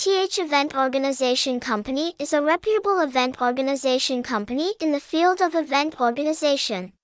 TH Event Organization Company is a reputable event organization company in the field of event organization.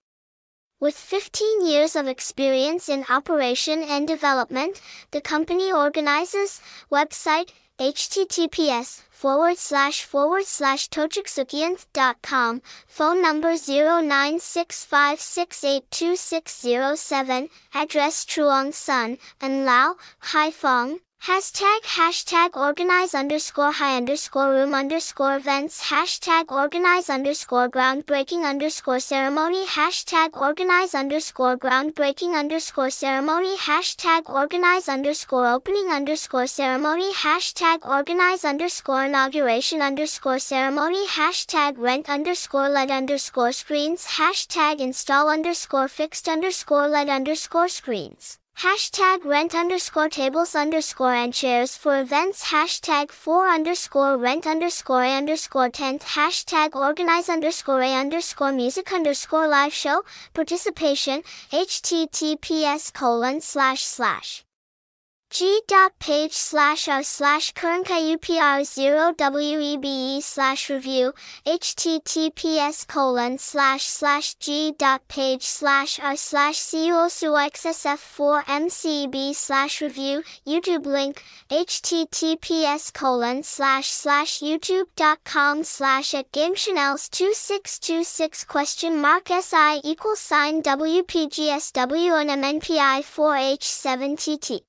With 15 years of experience in operation and development, the company organizes website https forward slash forward slash tochucsukienth.com, phone number 0965682607, address Truong Son, An Lao, Haiphong, Hashtag hashtag organize underscore high underscore room underscore events hashtag organize underscore groundbreaking underscore ceremony. Hashtag organize underscore groundbreaking underscore ceremony. Hashtag organize underscore opening underscore ceremony. Hashtag organize underscore inauguration underscore ceremony. Hashtag rent underscore led underscore screens. Hashtag install underscore fixed underscore led underscore screens Hashtag rent underscore tables underscore and chairs for events. Hashtag 4 underscore rent underscore a underscore tent. Hashtag organize underscore a underscore music underscore live show. Participation. HTTPS colon slash slash g.page slash r slash currentupr0webe slash review https colon slash slash g.page slash r slash cuosuxsf4 mcb slash review youtube link https colon slash slash youtube.com slash at gamechanels 2626 question mark si equals sign wpgsw and mnpi 4h7tt